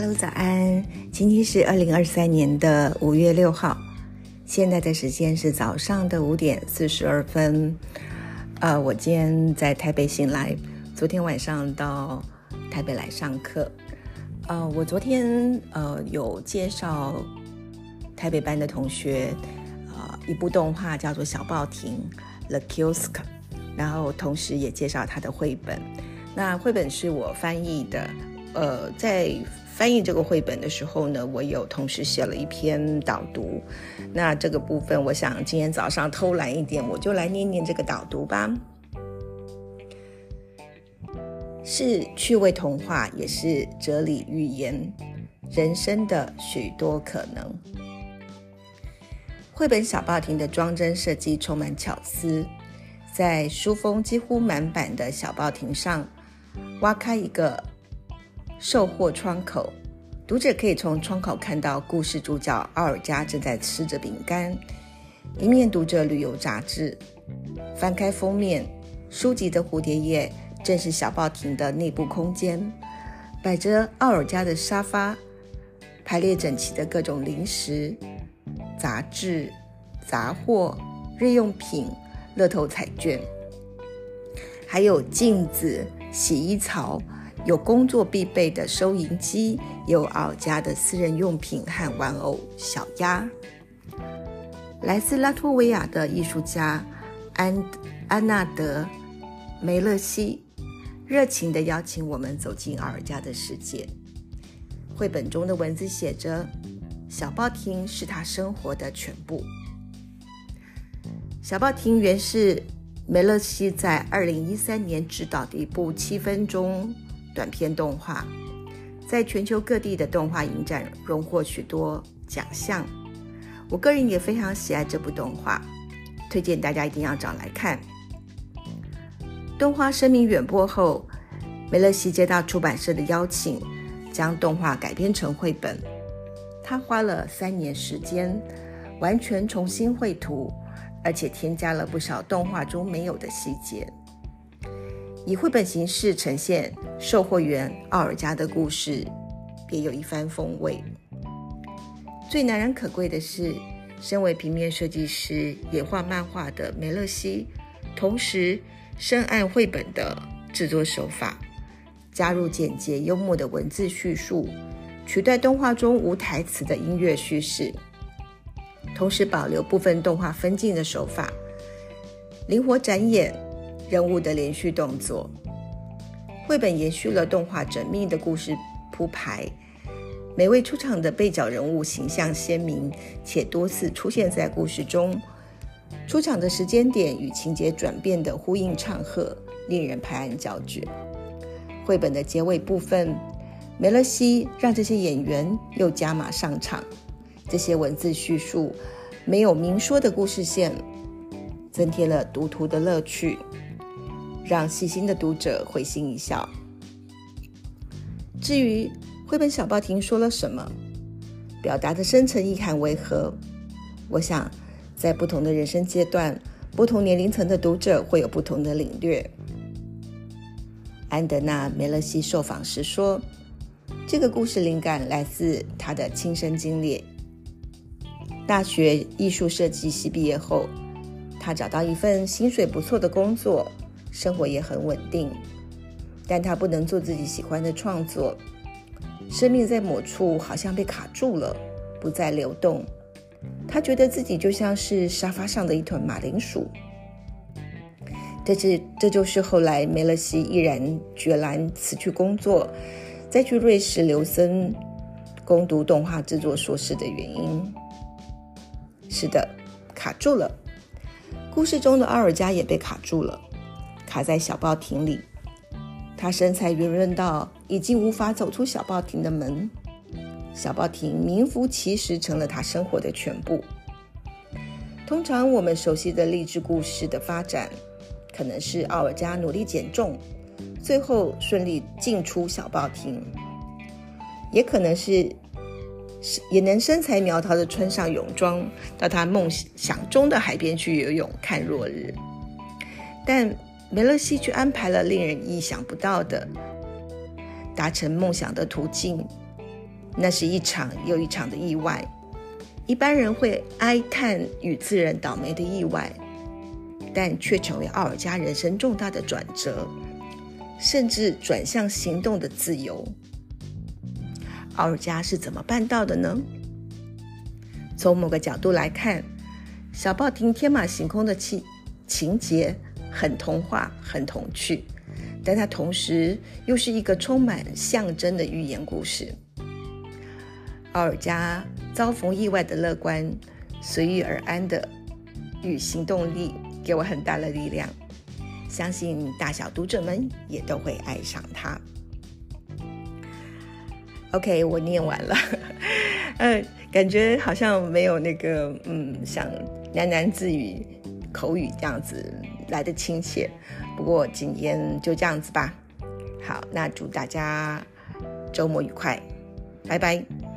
Hello，早安！今天是二零二三年的五月六号，现在的时间是早上的五点四十二分。呃，我今天在台北醒来，昨天晚上到台北来上课。呃，我昨天呃有介绍台北班的同学，呃，一部动画叫做《小报亭》（The Kiosk），然后同时也介绍他的绘本。那绘本是我翻译的，呃，在。翻译这个绘本的时候呢，我有同时写了一篇导读。那这个部分，我想今天早上偷懒一点，我就来念念这个导读吧。是趣味童话，也是哲理寓言，人生的许多可能。绘本小报亭的装帧设计充满巧思，在书封几乎满版的小报亭上挖开一个。售货窗口，读者可以从窗口看到故事主角奥尔加正在吃着饼干，一面读着旅游杂志。翻开封面，书籍的蝴蝶页正是小报亭的内部空间，摆着奥尔加的沙发，排列整齐的各种零食、杂志、杂货、日用品、乐透彩券，还有镜子、洗衣槽。有工作必备的收银机，有奥家的私人用品和玩偶小鸭。来自拉脱维亚的艺术家安安纳德梅勒西热情地邀请我们走进奥尔加的世界。绘本中的文字写着：“小报亭是他生活的全部。”小报亭原是梅勒西在二零一三年执导的一部七分钟。短片动画在全球各地的动画影展荣获许多奖项，我个人也非常喜爱这部动画，推荐大家一定要找来看。动画声名远播后，梅勒西接到出版社的邀请，将动画改编成绘本。他花了三年时间，完全重新绘图，而且添加了不少动画中没有的细节。以绘本形式呈现售货员奥尔加的故事，别有一番风味。最难能可贵的是，身为平面设计师、也画漫画的梅勒西，同时深谙绘本的制作手法，加入简洁幽默的文字叙述，取代动画中无台词的音乐叙事，同时保留部分动画分镜的手法，灵活展演。人物的连续动作，绘本延续了动画缜密的故事铺排。每位出场的背角人物形象鲜明，且多次出现在故事中。出场的时间点与情节转变的呼应唱和，令人拍案叫绝。绘本的结尾部分，梅勒西让这些演员又加码上场。这些文字叙述没有明说的故事线，增添了读图的乐趣。让细心的读者会心一笑。至于绘本小报亭说了什么，表达的深层意涵为何，我想在不同的人生阶段、不同年龄层的读者会有不同的领略。安德纳梅勒西受访时说：“这个故事灵感来自他的亲身经历。大学艺术设计系毕业后，他找到一份薪水不错的工作。”生活也很稳定，但他不能做自己喜欢的创作。生命在某处好像被卡住了，不再流动。他觉得自己就像是沙发上的一团马铃薯。这是这就是后来梅勒西毅然决然辞去工作，再去瑞士留森攻读动画制作硕士的原因。是的，卡住了。故事中的奥尔加也被卡住了。卡在小报亭里，他身材圆润到已经无法走出小报亭的门。小报亭名副其实成了他生活的全部。通常我们熟悉的励志故事的发展，可能是奥尔加努力减重，最后顺利进出小报亭；也可能是也能身材苗条的穿上泳装，到他梦想中的海边去游泳看落日。但梅勒西却安排了令人意想不到的达成梦想的途径，那是一场又一场的意外。一般人会哀叹与自认倒霉的意外，但却成为奥尔加人生重大的转折，甚至转向行动的自由。奥尔加是怎么办到的呢？从某个角度来看，小报亭天马行空的情情节很童话、很童趣，但它同时又是一个充满象征的寓言故事。奥尔加遭逢意外的乐观、随遇而安的与行动力，给我很大的力量。相信大小读者们也都会爱上它。OK，我念完了，嗯，感觉好像没有那个，嗯，像喃喃自语、口语这样子来的亲切。不过今天就这样子吧。好，那祝大家周末愉快，拜拜。